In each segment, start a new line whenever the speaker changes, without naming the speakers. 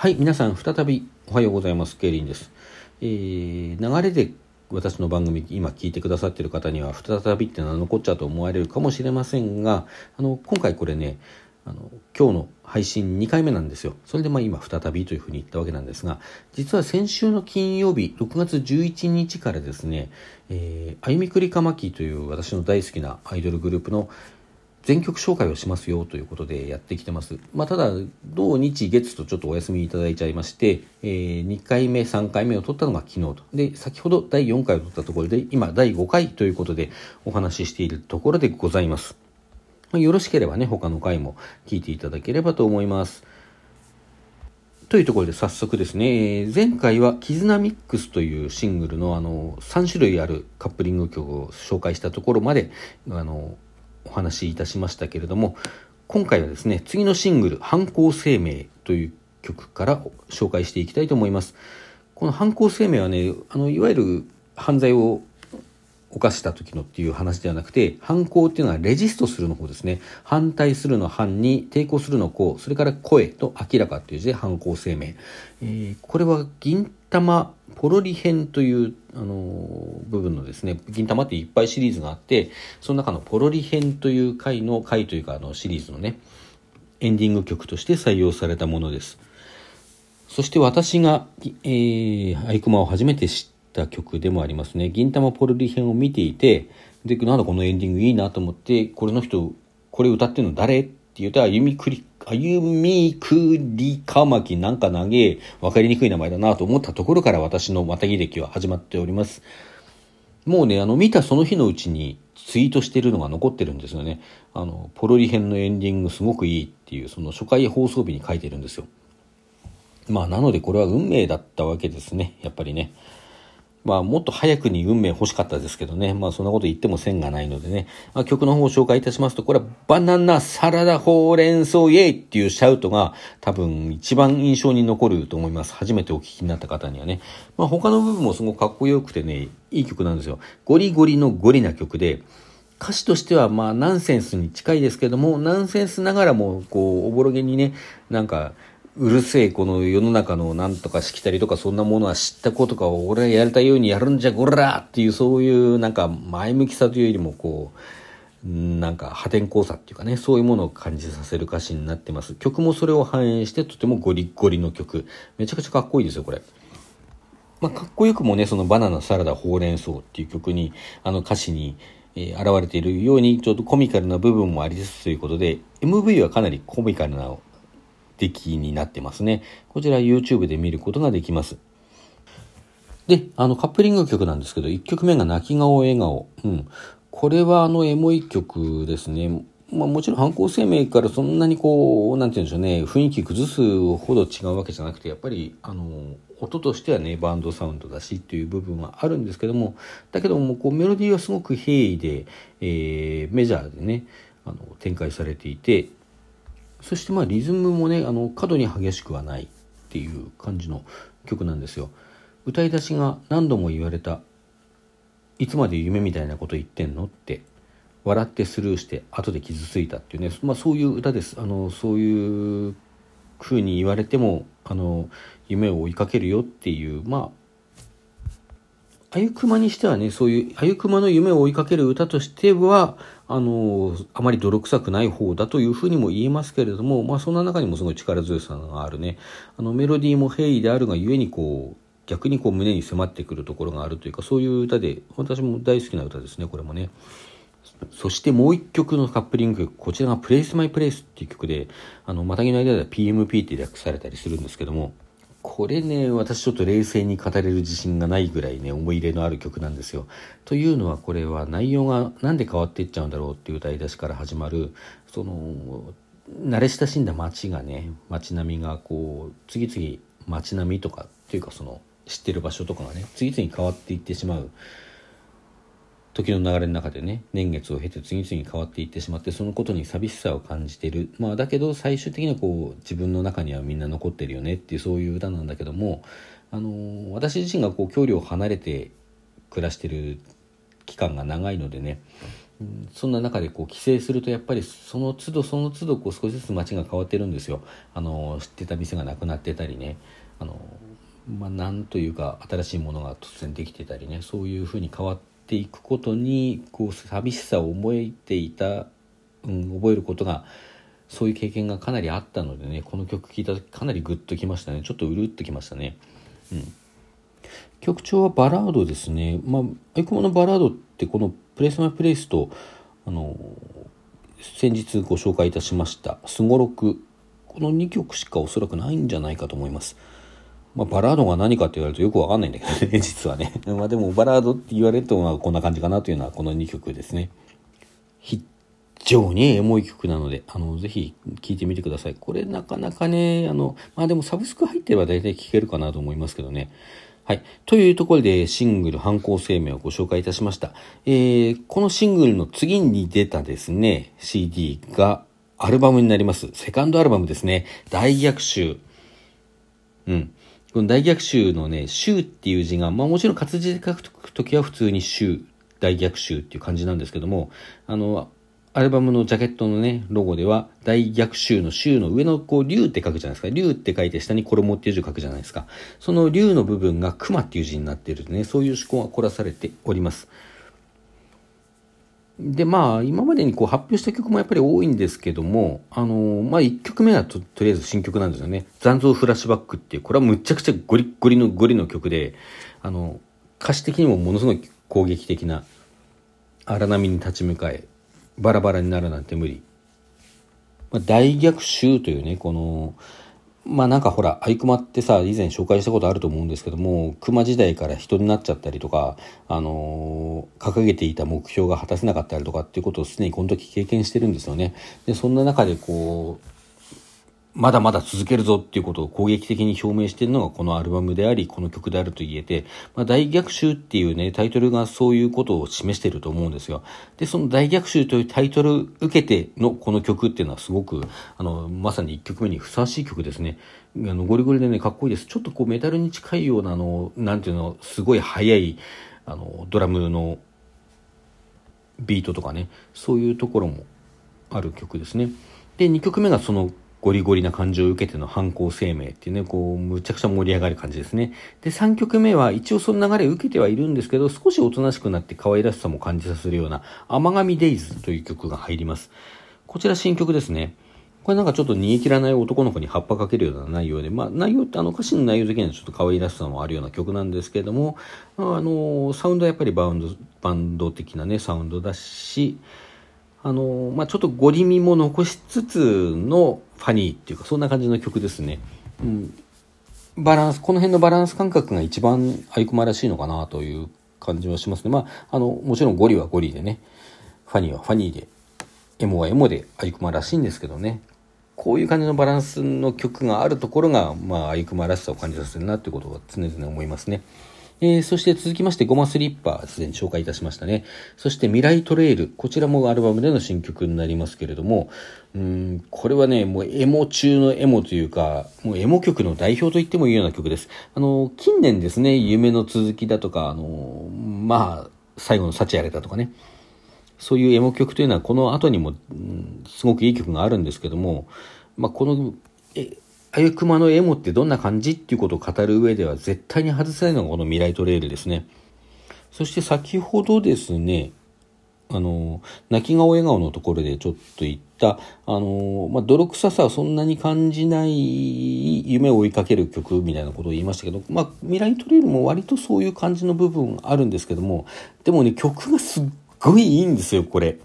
はい、皆さん再びおはようございます。ケイリンです。えー、流れで私の番組今聞いてくださってる方には再びってのは残っちゃうと思われるかもしれませんが、あの、今回これね、あの、今日の配信2回目なんですよ。それでまあ今再びというふうに言ったわけなんですが、実は先週の金曜日、6月11日からですね、えー、あゆみくりかまきという私の大好きなアイドルグループの全曲紹介をしますよということでやってきてます。まあ、ただ、土日月とちょっとお休みいただいちゃいまして、えー、2回目、3回目を取ったのが昨日と。で、先ほど第4回を取ったところで、今第5回ということでお話ししているところでございます。まあ、よろしければね、他の回も聞いていただければと思います。というところで早速ですね、前回は絆ミックスというシングルのあの3種類あるカップリング曲を紹介したところまで、あの、お話しいたしましたけれども、今回はですね、次のシングル、犯行声明という曲から紹介していきたいと思います。この犯行声明はね、あの、いわゆる犯罪を犯した時のっていう話ではなくて、反抗っていうのはレジストするの方ですね。反対するの反に、抵抗するのこう、それから声と明らかっていう字で反抗声明。えー、これは銀玉ポロリ編という、あのー、部分のですね、銀玉っていっぱいシリーズがあって、その中のポロリ編という回の、回というかあのシリーズのね、エンディング曲として採用されたものです。そして私が、えー、アイクマを初めて知ったた曲でもありますね。銀玉ポルリ編を見ていて、で、なんだこのエンディングいいなと思って、これの人、これ歌ってるの誰って言ったら、ゆみくり、あゆみくりかまきなんか長え、わかりにくい名前だなと思ったところから私のまたぎ歴は始まっております。もうね、あの、見たその日のうちにツイートしてるのが残ってるんですよね。あの、ポロリ編のエンディングすごくいいっていう、その初回放送日に書いてるんですよ。まあ、なのでこれは運命だったわけですね。やっぱりね。まあ、もっと早くに運命欲しかったですけどね。まあ、そんなこと言っても線がないのでね。まあ、曲の方を紹介いたしますと、これはバナナ、サラダ、ほうれん草、イェイっていうシャウトが多分一番印象に残ると思います。初めてお聴きになった方にはね。まあ、他の部分もすごくかっこよくてね、いい曲なんですよ。ゴリゴリのゴリな曲で、歌詞としてはまあナンセンスに近いですけども、ナンセンスながらも、こう、おぼろげにね、なんか、うるせえこの世の中のなんとかしきたりとかそんなものは知ったことかを俺はやりたいようにやるんじゃこらっていうそういうなんか前向きさというよりもこうなんか破天荒さっていうかねそういうものを感じさせる歌詞になってます曲もそれを反映してとてもゴリゴリの曲めちゃくちゃかっこいいですよこれ。まあ、かっこよくもねそのバナナサラダほうれん草っていう曲にあの歌詞にえー、現れているようにちょっとコミカルな部分もありつつということで MV はかなりコミカルな出来になってますね。こちら YouTube で見ることができます。で、あのカップリング曲なんですけど、1曲目が泣き顔笑顔。うん。これはあのエモい曲ですね。まあもちろん犯行声明からそんなにこう、なんて言うんでしょうね、雰囲気崩すほど違うわけじゃなくて、やっぱり、あの、音としてはね、バンドサウンドだしっていう部分はあるんですけども、だけども、こう、メロディーはすごく平易で、えー、メジャーでね、あの、展開されていて、そしてまあリズムもねあの過度に激しくはないっていう感じの曲なんですよ歌い出しが何度も言われた「いつまで夢みたいなこと言ってんの?」って笑ってスルーして後で傷ついたっていうね、まあ、そういう歌ですあのそういう風に言われてもあの夢を追いかけるよっていうまああゆくまにしてはね、そういう、あゆくまの夢を追いかける歌としては、あの、あまり泥臭くない方だというふうにも言えますけれども、まあそんな中にもすごい力強さがあるね。あの、メロディーも平易であるがゆえにこう、逆にこう胸に迫ってくるところがあるというか、そういう歌で、私も大好きな歌ですね、これもね。そしてもう一曲のカップリング曲、こちらが Place My Place っていう曲で、あの、またぎの間では PMP って略されたりするんですけども、これね、私ちょっと冷静に語れる自信がないぐらいね、思い入れのある曲なんですよ。というのはこれは内容が何で変わっていっちゃうんだろうっていう歌い出しから始まる、その、慣れ親しんだ街がね、街並みがこう、次々街並みとかっていうかその、知ってる場所とかがね、次々変わっていってしまう。時の流れの中でね年月を経て次々変わっていってしまってそのことに寂しさを感じてる。まあだけど最終的にはこう自分の中にはみんな残ってるよねっていうそういう歌なんだけどもあの私自身がこう距離を離れて暮らしてる期間が長いのでねそんな中でこう帰省するとやっぱりその都度その都度こう少しずつ街が変わってるんですよ。あの知ってた店がなくなってたりねあの、まあ、なんというか新しいものが突然できてたりねそういうふうに変わってていくことにこう寂しさを覚えていた、うん、覚えることがそういう経験がかなりあったのでねこの曲聴いた時かなりグッときましたねちょっとうるっときましたね。うん曲調はバラードですね。まあ、アイコマのバラードってこのプレイスマイプレイスと、あの、先日ご紹介いたしましたすごろく。この2曲しかおそらくないんじゃないかと思います。まあ、バラードが何かって言われるとよくわかんないんだけどね、実はね。まあでもバラードって言われるとまあこんな感じかなというのはこの2曲ですね。非常にエモい曲なので、あの、ぜひ聴いてみてください。これなかなかね、あの、まあでもサブスク入ってれば大体聴けるかなと思いますけどね。はい。というところでシングル犯行声明をご紹介いたしました。えー、このシングルの次に出たですね、CD がアルバムになります。セカンドアルバムですね。大逆襲。うん。この大逆襲のね、襲っていう字が、まあもちろん活字で書くときは普通に襲、大逆襲っていう感じなんですけども、あの、アルバムのジャケットのね、ロゴでは、大逆襲の襲の上のこう、竜って書くじゃないですか。竜って書いて下に衣っていう字を書くじゃないですか。その竜の部分が熊っていう字になっているね、そういう思考が凝らされております。で、まあ、今までにこう発表した曲もやっぱり多いんですけども、あのまあ、1曲目はととりあえず新曲なんですよね。残像フラッシュバックっていう、これはむちゃくちゃゴリッゴリのゴリの曲で、あの、歌詞的にもものすごい攻撃的な荒波に立ち向かえ、バラバラになるなんて無理。まあ、大逆襲というね、この、まあなんかほら、アイクマってさ、以前紹介したことあると思うんですけども、熊時代から人になっちゃったりとか、あのー、掲げていた目標が果たせなかったりとかっていうことを常にこの時経験してるんですよね。で、そんな中でこう、まだまだ続けるぞっていうことを攻撃的に表明しているのがこのアルバムであり、この曲であると言えて、まあ、大逆襲っていうね、タイトルがそういうことを示していると思うんですよ。で、その大逆襲というタイトル受けてのこの曲っていうのはすごく、あの、まさに1曲目にふさわしい曲ですね。あの、ゴリゴリでね、かっこいいです。ちょっとこうメタルに近いような、あの、なんていうの、すごい速い、あの、ドラムのビートとかね、そういうところもある曲ですね。で、2曲目がそのゴリゴリな感情を受けての犯行声明っていうね、こう、むちゃくちゃ盛り上がる感じですね。で、3曲目は一応その流れを受けてはいるんですけど、少しおとなしくなって可愛らしさも感じさせるような、甘神デイズという曲が入ります。こちら新曲ですね。これなんかちょっと逃げ切らない男の子に葉っぱかけるような内容で、まあ内容ってあの歌詞の内容的にはちょっと可愛らしさもあるような曲なんですけれども、あの、サウンドはやっぱりバウンド、バンド的なね、サウンドだし、あの、まあ、ちょっとゴリミも残しつつのファニーっていうか、そんな感じの曲ですね。うん。バランス、この辺のバランス感覚が一番アイコマらしいのかなという感じはしますね。まあ、あの、もちろんゴリはゴリでね、ファニーはファニーで、エモはエモでアイコマらしいんですけどね。こういう感じのバランスの曲があるところが、まあ、アイクマらしさを感じさせるなってことは常々思いますね。えー、そして続きまして、ゴマスリッパー、すでに紹介いたしましたね。そして未来トレイル、こちらもアルバムでの新曲になりますけれども、うん、これはね、もうエモ中のエモというか、もうエモ曲の代表と言ってもいいような曲です。あの、近年ですね、夢の続きだとか、あの、まあ、最後の幸あれだとかね、そういうエモ曲というのはこの後にも、うん、すごくいい曲があるんですけども、まあ、この、え、あゆくまのエモってどんな感じっていうことを語る上では絶対に外せないのがこの未来トレイルですね。そして先ほどですね、あの、泣き顔笑顔のところでちょっと言った、あの、まあ、泥臭さはそんなに感じない夢を追いかける曲みたいなことを言いましたけど、まあ、未来トレイルも割とそういう感じの部分あるんですけども、でもね、曲がすっごいいいんですよ、これ。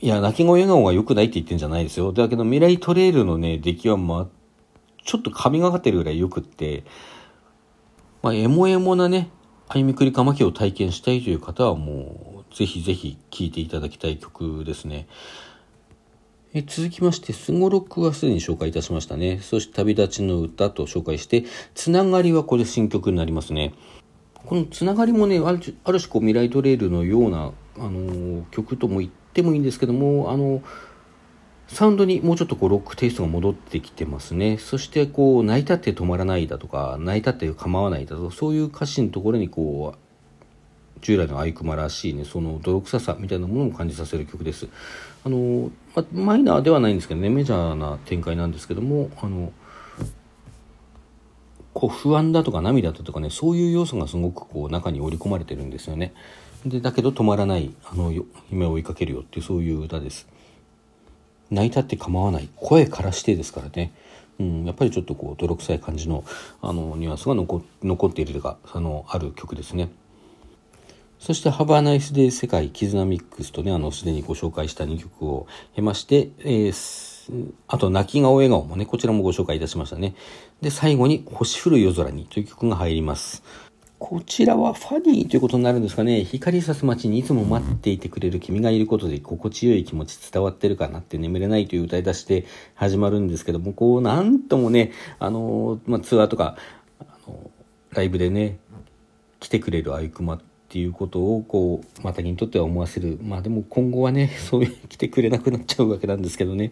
いや、泣き声笑顔が良くないって言ってんじゃないですよ。だけど未来トレイルのね、出来はちょっと神がかってるぐらいよくって、まあ、エモエモなね、歩みくりかまきを体験したいという方はもう、ぜひぜひ聴いていただきたい曲ですね。え続きまして、すごろくはすでに紹介いたしましたね。そして、旅立ちの歌と紹介して、つながりはこれ新曲になりますね。このつながりもね、あるある種こう未来トレイルのような、あのー、曲とも言ってもいいんですけども、あのーサウンドにもうちょっとこうロックテイストが戻ってきてますね。そしてこう、泣いたって止まらないだとか、泣いたって構わないだとか、そういう歌詞のところにこう、従来のアイクマらしいねその泥臭さみたいなものも感じさせる曲です。あの、ま、マイナーではないんですけどねメジャーな展開なんですけどもあのこう不安だとか涙だとかねそういう要素がすごくこう中に織り込まれてるんですよね。でだけど止まらないあの夢を追いかけるよっていうそういう歌です。泣いたって構わない声からしてですからねうん、やっぱりちょっとこう泥臭い感じのあのニュアンスが残っているとかあのある曲ですね。そして、ハバーナイスデー世界絆ミックスとね、あの、すでにご紹介した2曲を経まして、えー、あと、泣き顔笑顔もね、こちらもご紹介いたしましたね。で、最後に、星降る夜空にという曲が入ります。こちらはファニーということになるんですかね。光さす街にいつも待っていてくれる君がいることで心地よい気持ち伝わってるかなって眠れないという歌い出して始まるんですけども、こう、なんともね、あの、まあ、ツアーとか、あの、ライブでね、来てくれるアイクマっていうことを、こう、またにとっては思わせる。まあでも今後はね、そういう来てくれなくなっちゃうわけなんですけどね。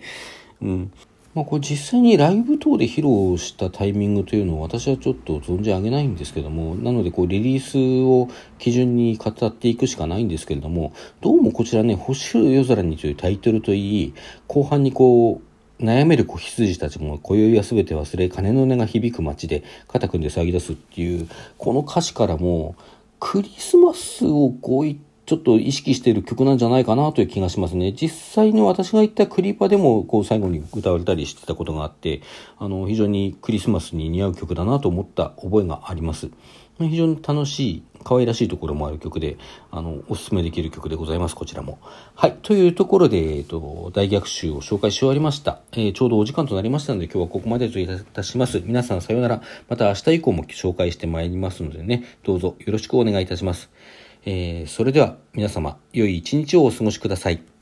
うん。まあ、これ実際にライブ等で披露したタイミングというのを私はちょっと存じ上げないんですけども、なのでこうリリースを基準に語っていくしかないんですけれども、どうもこちらね、星夜空にというタイトルといい、後半にこう、悩める子羊たちも今宵は全て忘れ、鐘の音が響く街で肩組んで騒ぎ出すっていう、この歌詞からも、クリスマスをこういっちょっと意識している曲なんじゃないかなという気がしますね。実際に私が言ったクリーパーでもこう最後に歌われたりしてたことがあって、あの、非常にクリスマスに似合う曲だなと思った覚えがあります。非常に楽しい、可愛らしいところもある曲で、あの、おすすめできる曲でございます、こちらも。はい。というところで、えっと、大逆襲を紹介し終わりました。えー、ちょうどお時間となりましたので、今日はここまでといたします。皆さんさようなら。また明日以降も紹介してまいりますのでね、どうぞよろしくお願いいたします。えー、それでは皆様、良い一日をお過ごしください。